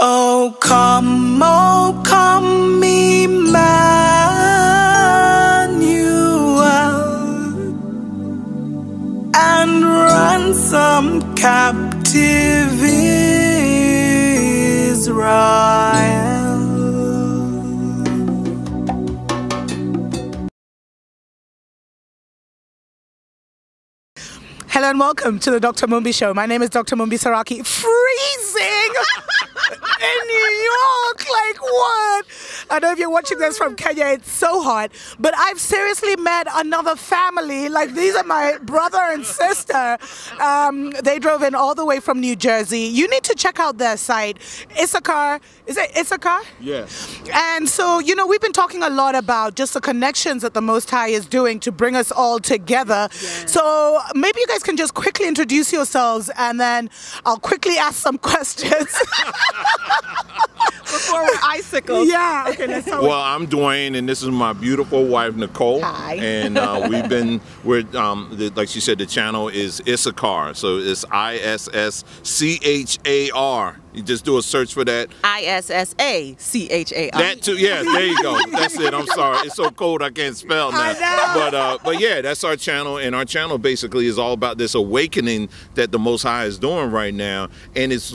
Oh, come, oh, come, Emmanuel, and ransom captive Israel. Hello and welcome to the Dr. Mumbi Show. My name is Dr. Mumbi Seraki. Freezing in New York. Like what? I know if you're watching this from Kenya, it's so hot. But I've seriously met another family. Like these are my brother and sister. Um, they drove in all the way from New Jersey. You need to check out their site. Issachar. Is it Issachar? Yes. And so, you know, we've been talking a lot about just the connections that the Most High is doing to bring us all together. Yes. So maybe you guys can just quickly introduce yourselves and then I'll quickly ask some questions. Before we're icicles. yeah, let's Well, I'm Dwayne, and this is my beautiful wife Nicole. Hi. And uh, we've been, we're um, the, like she said, the channel is Issachar, so it's I S S C H A R. You just do a search for that. I S S A C H A R. That too, yeah. There you go. That's it. I'm sorry. It's so cold I can't spell now. But uh, but yeah, that's our channel, and our channel basically is all about this awakening that the Most High is doing right now, and it's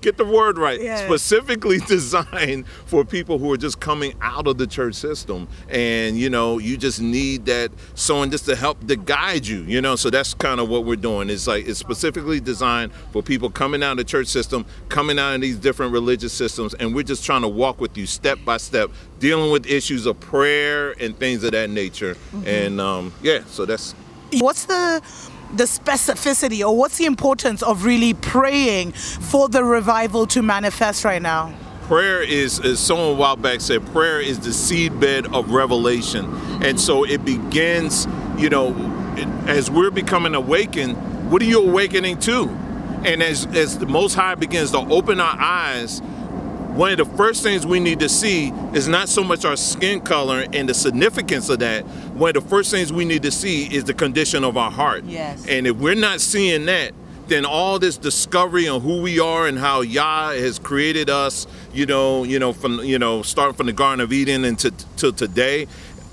get the word right. Yeah. Specifically designed for people who are just coming out of the church system, and you know, you just need that someone just to help to guide you. You know, so that's kind of what we're doing. It's like it's specifically designed for people coming out of the church system, coming out of these different religious systems, and we're just trying to walk with you step by step, dealing with issues of prayer and things of that nature. And um, yeah, so that's What's the the specificity or what's the importance of really praying for the revival to manifest right now? prayer is, as someone a while back said, prayer is the seedbed of revelation. And so it begins, you know, as we're becoming awakened, what are you awakening to? And as, as the Most High begins to open our eyes, one of the first things we need to see is not so much our skin color and the significance of that. One of the first things we need to see is the condition of our heart. Yes. And if we're not seeing that, then all this discovery on who we are and how Yah has created us, you know, you know, from you know, starting from the Garden of Eden and to, to today,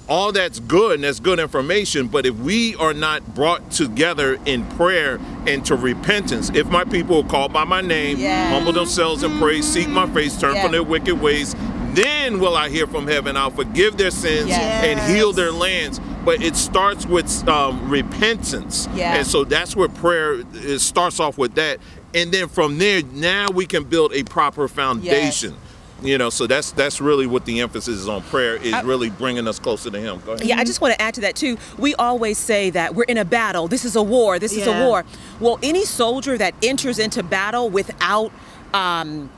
all that's good and that's good information. But if we are not brought together in prayer and to repentance, if my people are called by my name, Yes. humble themselves and pray, seek my face, turn Yeah. from their wicked ways, then will I hear from heaven. I'll forgive their sins Yes. and heal their lands. But it starts with um, repentance. And so that's where prayer it starts off with that. And then from there, now we can build a proper foundation. You know, so that's that's really what the emphasis is on prayer is really bringing us closer to Him. Go ahead. Yeah, I just want to add to that too. We always say that we're in a battle. This is a war. This is a war. Well, any soldier that enters into battle without um,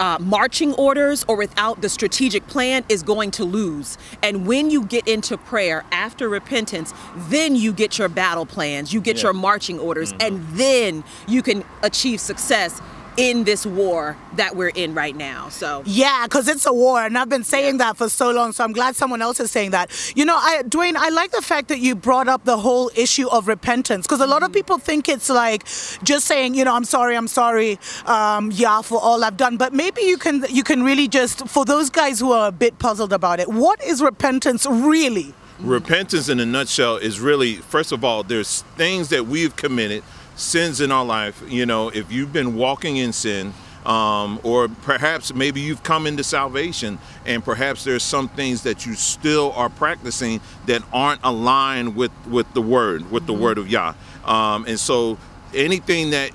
uh, marching orders or without the strategic plan is going to lose. And when you get into prayer after repentance, then you get your battle plans, you get Yeah. your marching orders, and then you can achieve success in this war that we're in right now. So Yeah, because it's a war, and I've been saying that for so long. So I'm glad someone else is saying that. You know, I, Dwayne, I like the fact that you brought up the whole issue of repentance, because a lot of people think it's like just saying, you know, I'm sorry, I'm sorry, um, yeah, for all I've done. But maybe you can you can really just for those guys who are a bit puzzled about it, what is repentance really? Repentance in a nutshell is really, first of all, there's things that we've committed, sins in our life. You know, if you've been walking in sin, um, or perhaps maybe you've come into salvation and perhaps there's some things that you still are practicing that aren't aligned with, with the word, with the word of Yah. Um, and so anything that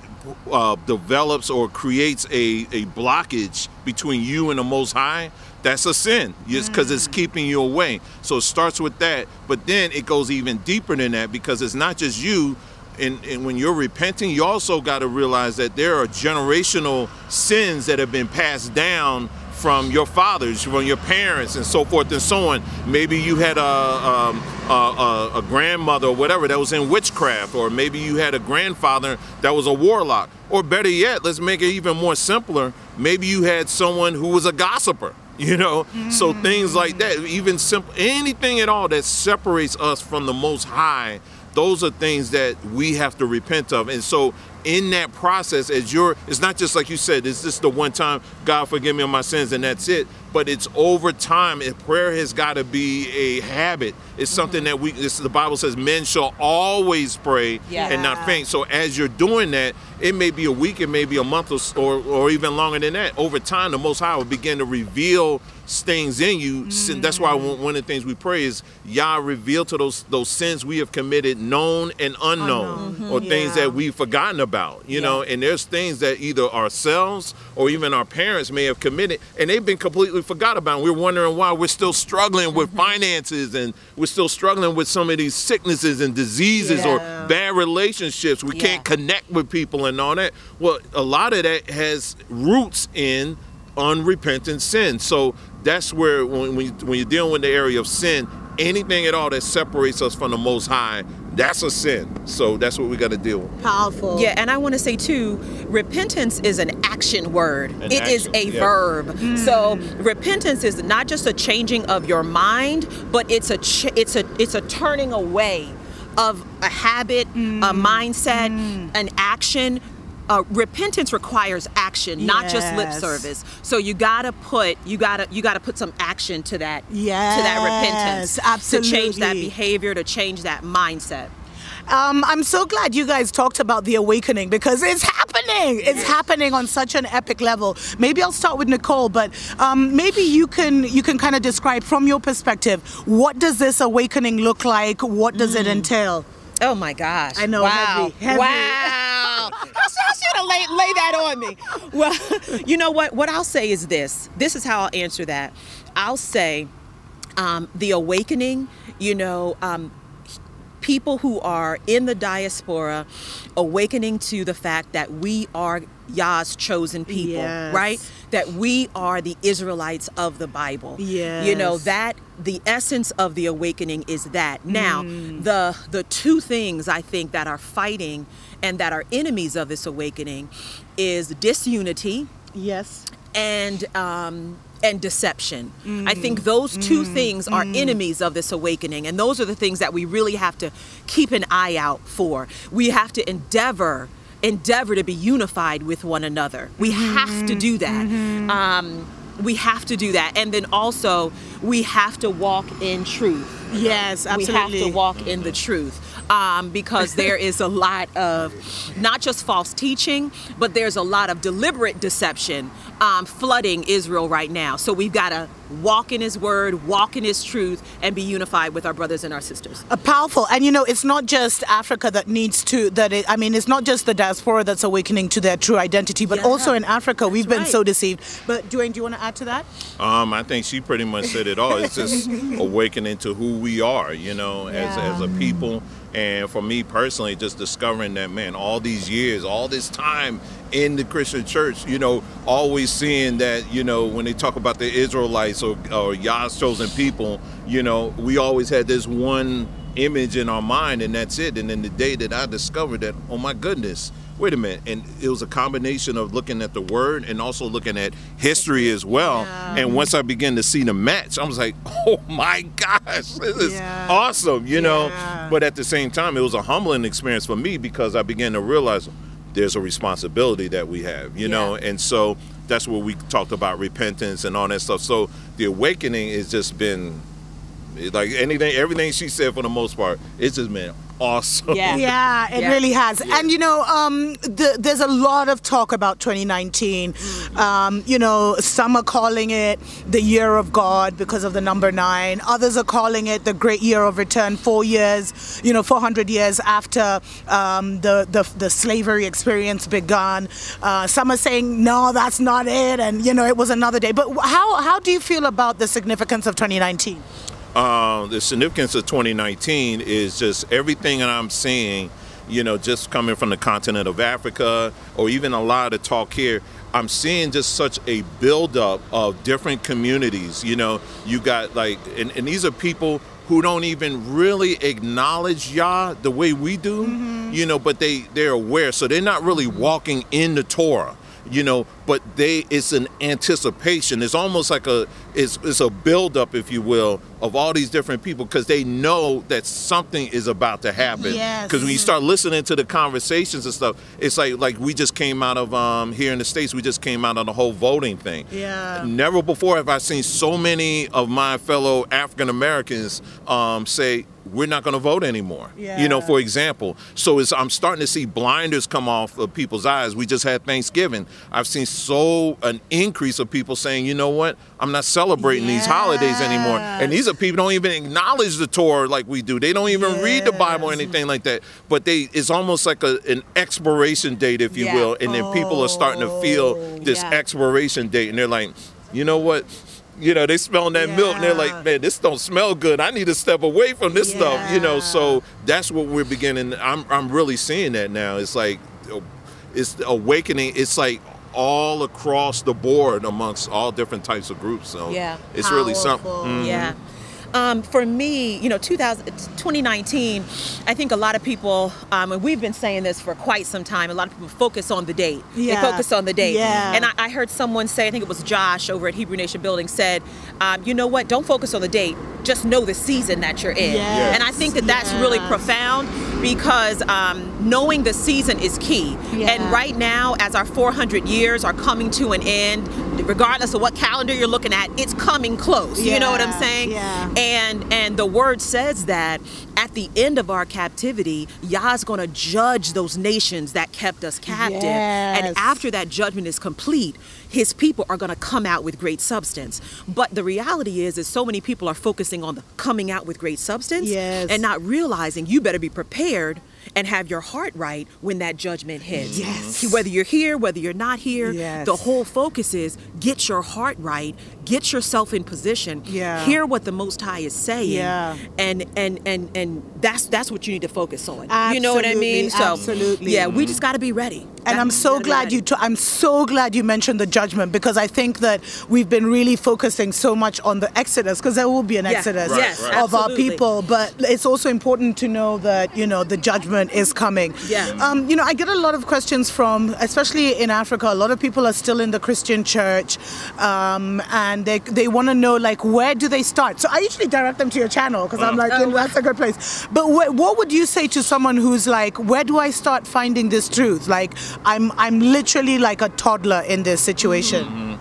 uh, develops or creates a, a blockage between you and the Most High, that's a sin. Just because it's keeping you away. So it starts with that, but then it goes even deeper than that because it's not just you. And, and when you're repenting, you also got to realize that there are generational sins that have been passed down from your fathers, from your parents, and so forth and so on. Maybe you had a, um, a, a, a grandmother or whatever that was in witchcraft, or maybe you had a grandfather that was a warlock. Or better yet, let's make it even more simpler. Maybe you had someone who was a gossiper. You know, so things like that, even simple, anything at all that separates us from the Most High, those are things that we have to repent of. And so in that process, as you're, it's not just like you said, it's just the one time, God forgive me of my sins, and that's it. But it's over time. And prayer has got to be a habit. It's something mm-hmm. that we, the Bible says, men shall always pray Yeah. and not faint. So as you're doing that, it may be a week, it may be a month, or, or, or even longer than that. Over time, the Most High will begin to reveal things in you. Sin- That's why one one of the things we pray is Yah reveal to those those sins we have committed, known and unknown, Unknown. Mm-hmm. or things that we've forgotten about. You know, and there's things that either ourselves or even our parents may have committed, and they've been completely forgot about. And we're wondering why we're still struggling with mm-hmm. finances, and we're still struggling with some of these sicknesses and diseases Yeah. or bad relationships. We Yeah. can't connect with people and all that. Well, a lot of that has roots in unrepentant sin. So that's where when, when, you, when you're dealing with the area of sin, anything at all that separates us from the Most High, that's a sin. So that's what we got to deal with. Powerful. Yeah, and I want to say too, repentance is an action word. An It is action, a yeah. verb. Mm. So repentance is not just a changing of your mind, but it's a ch- it's a it's a turning away of a habit, a mm. mindset, mm. an action. Uh, repentance requires action, not just lip service. So you gotta put you gotta you gotta put some action to that to that Yes, repentance to change that behavior, to change that mindset. Um, I'm so glad you guys talked about the awakening because it's happening. It's happening on such an epic level. Maybe I'll start with Nicole, but um, maybe you can you can kind of describe from your perspective what does this awakening look like? What does it entail? Oh my gosh. I know, Wow. heavy, heavy. Wow. Laid, lay that on me. Well, you know what? What I'll say is this. This is how I'll answer that. I'll say um, the awakening, you know, um, people who are in the diaspora awakening to the fact that we are Yah's chosen people, Yes. right? That we are the Israelites of the Bible. Yeah. You know, that the essence of the awakening is that. Now, Mm. the the two things I think that are fighting and that are enemies of this awakening is disunity Yes. and um, and deception. I think those two things are enemies of this awakening, and those are the things that we really have to keep an eye out for. We have to endeavor endeavor to be unified with one another. We have to do that. Um, we have to do that, and then also we have to walk in truth Yes, absolutely. we have to walk in the truth um, because there is a lot of not just false teaching, but there's a lot of deliberate deception um, flooding Israel right now. So we've got to walk in His word, walk in His truth, and be unified with our brothers and our sisters. Uh, powerful and you know it's not just africa that needs to that it, i mean it's not just the diaspora that's awakening to their true identity but Yeah. also in africa we've been right. so deceived but Dwayne, do you want to add to that Um, I think she pretty much said it all. It's just awakening to who we are, you know, as, Yeah. as a people. And for me personally, just discovering that, man, all these years, all this time in the Christian church, you know, always seeing that, you know, when they talk about the Israelites or, or Yah's chosen people, you know, we always had this one image in our mind and that's it. And then the day that I discovered that, oh my goodness, wait a minute. And it was a combination of looking at the word and also looking at history as well. And once I began to see the match, I was like, oh my gosh, this is Yeah. awesome, you know. Yeah. But at the same time, it was a humbling experience for me because I began to realize there's a responsibility that we have, you know. And so that's where we talked about repentance and all that stuff. So the awakening has just been like anything, everything she said for the most part, it's just been awesome. Yeah. Yeah, it Yeah. really has. And you know, um, the, there's a lot of talk about 2019. Um, you know, some are calling it the year of God because of the number nine. Others are calling it the great year of return. Four years, you know, 400 years after um, the, the the slavery experience began. Uh, some are saying no, that's not it, and you know, it was another day. But how how do you feel about the significance of 2019? Um, the significance of 2019 is just everything that I'm seeing, you know, just coming from the continent of Africa or even a lot of the talk here. I'm seeing just such a buildup of different communities. You know, you got like, and, and these are people who don't even really acknowledge Yah the way we do, you know, but they, they're aware. So they're not really walking in the Torah you know, but they it's an anticipation. It's almost like a it's it's a buildup, if you will, of all these different people because they know that something is about to happen. Yes. Because when you start listening to the conversations and stuff, it's like like we just came out of um, here in the states. We just came out of the whole voting thing. Yeah. Never before have I seen so many of my fellow African Americans um, say we're not going to vote anymore. Yeah. You know, for example. So it's, I'm starting to see blinders come off of people's eyes. We just had Thanksgiving. I've seen so an increase of people saying, you know what, I'm not celebrating these holidays anymore. And these are people don't even acknowledge the Torah like we do. They don't even read the Bible or anything like that. But they it's almost like a, an expiration date, if you Yeah. will. And then people are starting to feel oh, this Yeah. expiration date, and they're like, you know what? You know, they smelling that milk, and they're like, man, this don't smell good. I need to step away from this stuff. You know, so that's what we're beginning. I'm I'm really seeing that now. It's like it's awakening. It's like all across the board amongst all different types of groups. So Yeah. it's really something. Powerful. Mhm. Yeah. Um, for me, you know, 2000, 2019, I think a lot of people, um, and we've been saying this for quite some time, a lot of people focus on the date. Yeah. They focus on the date. Yeah. And I, I heard someone say, I think it was Josh over at Hebrew Nation Building, said, um, you know what, don't focus on the date, just know the season that you're in. Yes. And I think that that's really profound because um, knowing the season is key. Yeah. And right now, as our 400 years are coming to an end, regardless of what calendar you're looking at, it's coming close. You know what I'm saying? Yeah. And and the word says that at the end of our captivity, Yah's going to judge those nations that kept us captive. Yes. And after that judgment is complete, his people are going to come out with great substance. But the reality is is so many people are focusing on the coming out with great substance Yes. and not realizing you better be prepared and have your heart right when that judgment hits. Yes. Whether you're here, whether you're not here, Yes. the whole focus is get your heart right, get yourself in position, Yeah. hear what the Most High is saying, Yeah. and and and and that's that's what you need to focus on. You know what I mean? So absolutely. yeah, we just got to be ready. And I'm so glad you. T- I'm so glad you mentioned the judgment because I think that we've been really focusing so much on the exodus because there will be an Yeah. exodus Right, Yes, right. of our people, but it's also important to know that you know the judgment is coming. Yeah. Um, you know, I get a lot of questions from, especially in Africa. A lot of people are still in the Christian church, um, and they they want to know like where do they start. So I usually direct them to your channel because I'm like, Oh, that's a good place. But wh- what would you say to someone who's like, where do I start finding this truth? Like, I'm I'm literally like a toddler in this situation.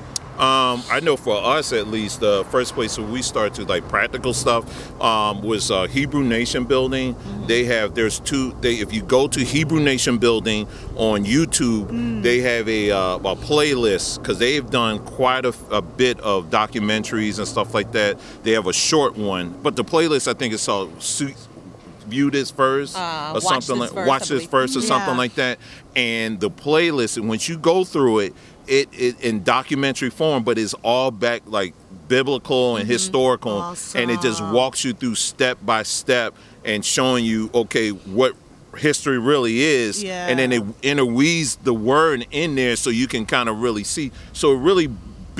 Um, I know for us at least, the first place where we start to like practical stuff um, was uh, Hebrew Nation Building. They have there's two. They if you go to Hebrew Nation Building on YouTube, they have a, uh, a playlist because they've done quite a, a bit of documentaries and stuff like that. They have a short one, but the playlist I think is called. Su- View this first, Uh, or something like first, watch this first, or something like that. And the playlist, and once you go through it, it, it in documentary form, but it's all back like biblical and historical, and it just walks you through step by step and showing you okay what history really is, Yeah. and then it interweaves the word in there so you can kind of really see. So it really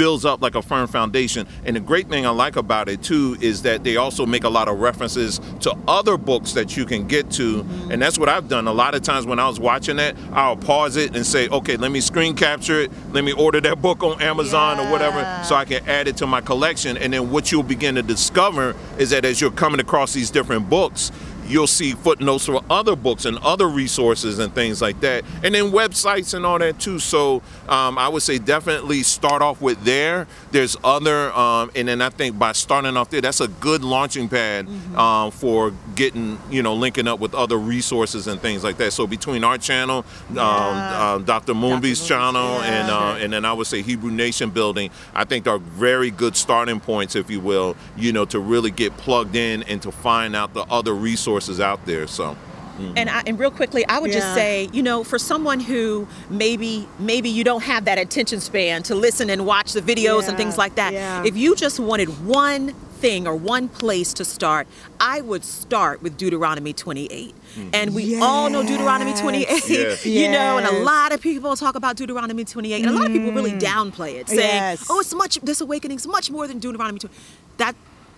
builds up like a firm foundation. And the great thing I like about it too is that they also make a lot of references to other books that you can get to. And that's what I've done. A lot of times when I was watching it, I'll pause it and say, okay, let me screen capture it. Let me order that book on Amazon or whatever so I can add it to my collection. And then what you'll begin to discover is that as you're coming across these different books, you'll see footnotes for other books and other resources and things like that and then websites and all that too. So um, i would say definitely start off with there. There's other um, and then i think by starting off there that's a good launching pad um, for getting you know linking up with other resources and things like that. So between our channel um, uh, dr Mumbi's channel and uh, and then i would say hebrew nation building i think are very good starting points if you will you know to really get plugged in and to find out the other resources out there so mm. And, I, and real quickly, I would just say, you know, for someone who maybe maybe you don't have that attention span to listen and watch the videos and things like that, yeah. if you just wanted one thing or one place to start, I would start with Deuteronomy 28. Mm. And we all know Deuteronomy 28, Yes. you know, and a lot of people talk about Deuteronomy 28, and a lot of people really mm. downplay it, saying, Yes. "Oh, it's much. This awakening is much more than Deuteronomy 28." That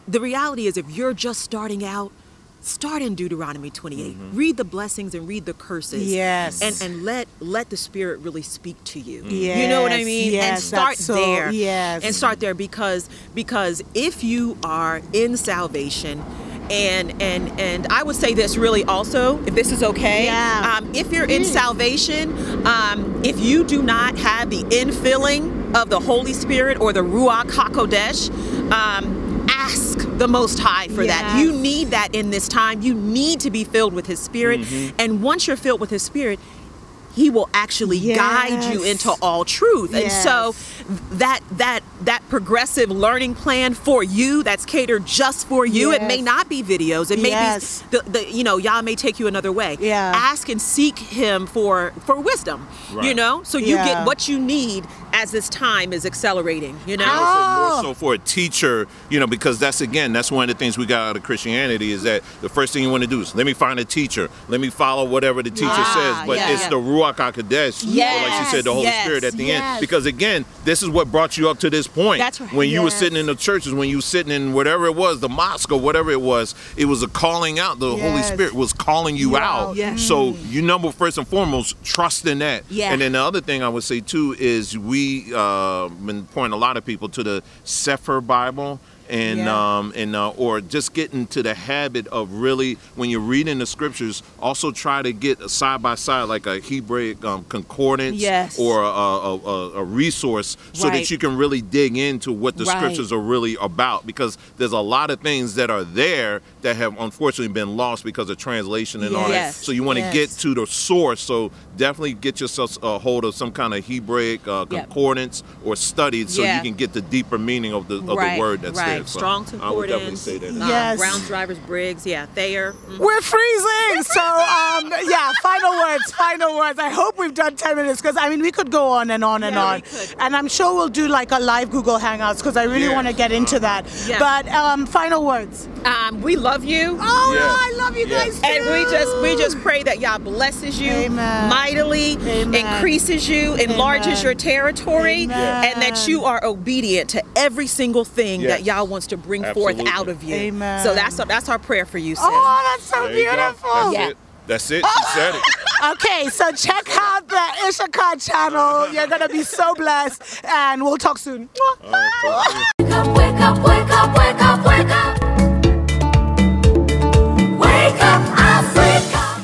the reality is, if you're just starting out, start in Deuteronomy 28. Read the blessings and read the curses. Yes. And and let let the Spirit really speak to you. Yes, you know what I mean? Yes, mean? and start so- there. yes. And start there because because if you are in salvation and and and I would say this really also, if this is okay. Yeah. Um, if you're in salvation, um, if you do not have the infilling of the Holy Spirit or the Ruach Hakodesh, um, ask the Most High for that. You need that in this time. You need to be filled with His Spirit. Mm-hmm. And once you're filled with His Spirit, he will actually guide you into all truth. And so that that that progressive learning plan for you that's catered just for you it may not be videos. It may Yes. be the, the you know y'all may take you another way. Yeah. ask and seek him for for wisdom you know? So you Yeah. get what you need as this time is accelerating you know? I would say Oh. more so for a teacher, you know, because that's again, that's one of the things we got out of Christianity is that the first thing you want to do is let me find a teacher, let me follow whatever the teacher Ah, says. But yeah, it's the the Ruach Hakodesh, or like she said, the Holy Yes, Spirit at the yes. end. Because again, this is what brought you up to this point. That's right. When you were sitting in the churches, when you were sitting in whatever it was, the mosque or whatever it was, it was a calling out. The Holy Spirit was calling you out. Yes. So you number first and foremost, trust in that. Yeah. And then the other thing I would say too is we uh, been pointing a lot of people to the Cepher Bible and Yeah. um, and uh, or just get into the habit of really when you're reading the scriptures, also try to get a side by side like a Hebraic um, concordance Yes. or a, a, a, a resource so that you can really dig into what the Right. scriptures are really about because there's a lot of things that are there that have unfortunately been lost because of translation and all that. Yes. So you want to Yes. get to the source. So definitely get yourself a hold of some kind of Hebraic uh, Yep. concordance or study so Yeah. you can get the deeper meaning of the of right the word that's right there. So strong I would definitely concordance say that. uh, Yes. Brown's drivers briggs yeah thayer mhm. We're freezing. So, um, yeah, final words, final words. I hope we've done 10 minutes because, I mean, we could go on and on and Yeah, on. we could. And I'm sure we'll do like a live Google Hangouts because I really Yeah. want to get into that. Yeah. But um, final words. um, we love you Oh, Yeah. I love you Yeah. guys too. And we just we just pray that Yah blesses you Amen. mightily, Amen. increases you, enlarges your territory, Amen. and that you are obedient to every single thing Yes. that Yah God wants to bring Absolutely. forth out of you. Amen. So that's that's our prayer for you, sis. Oh, that's so there beautiful. That's yeah. It. That's it. She said it. Okay, so check out the Issachar channel. You're gonna be so blessed, and we'll talk soon. Right! Wake up! Wake up! Wake up!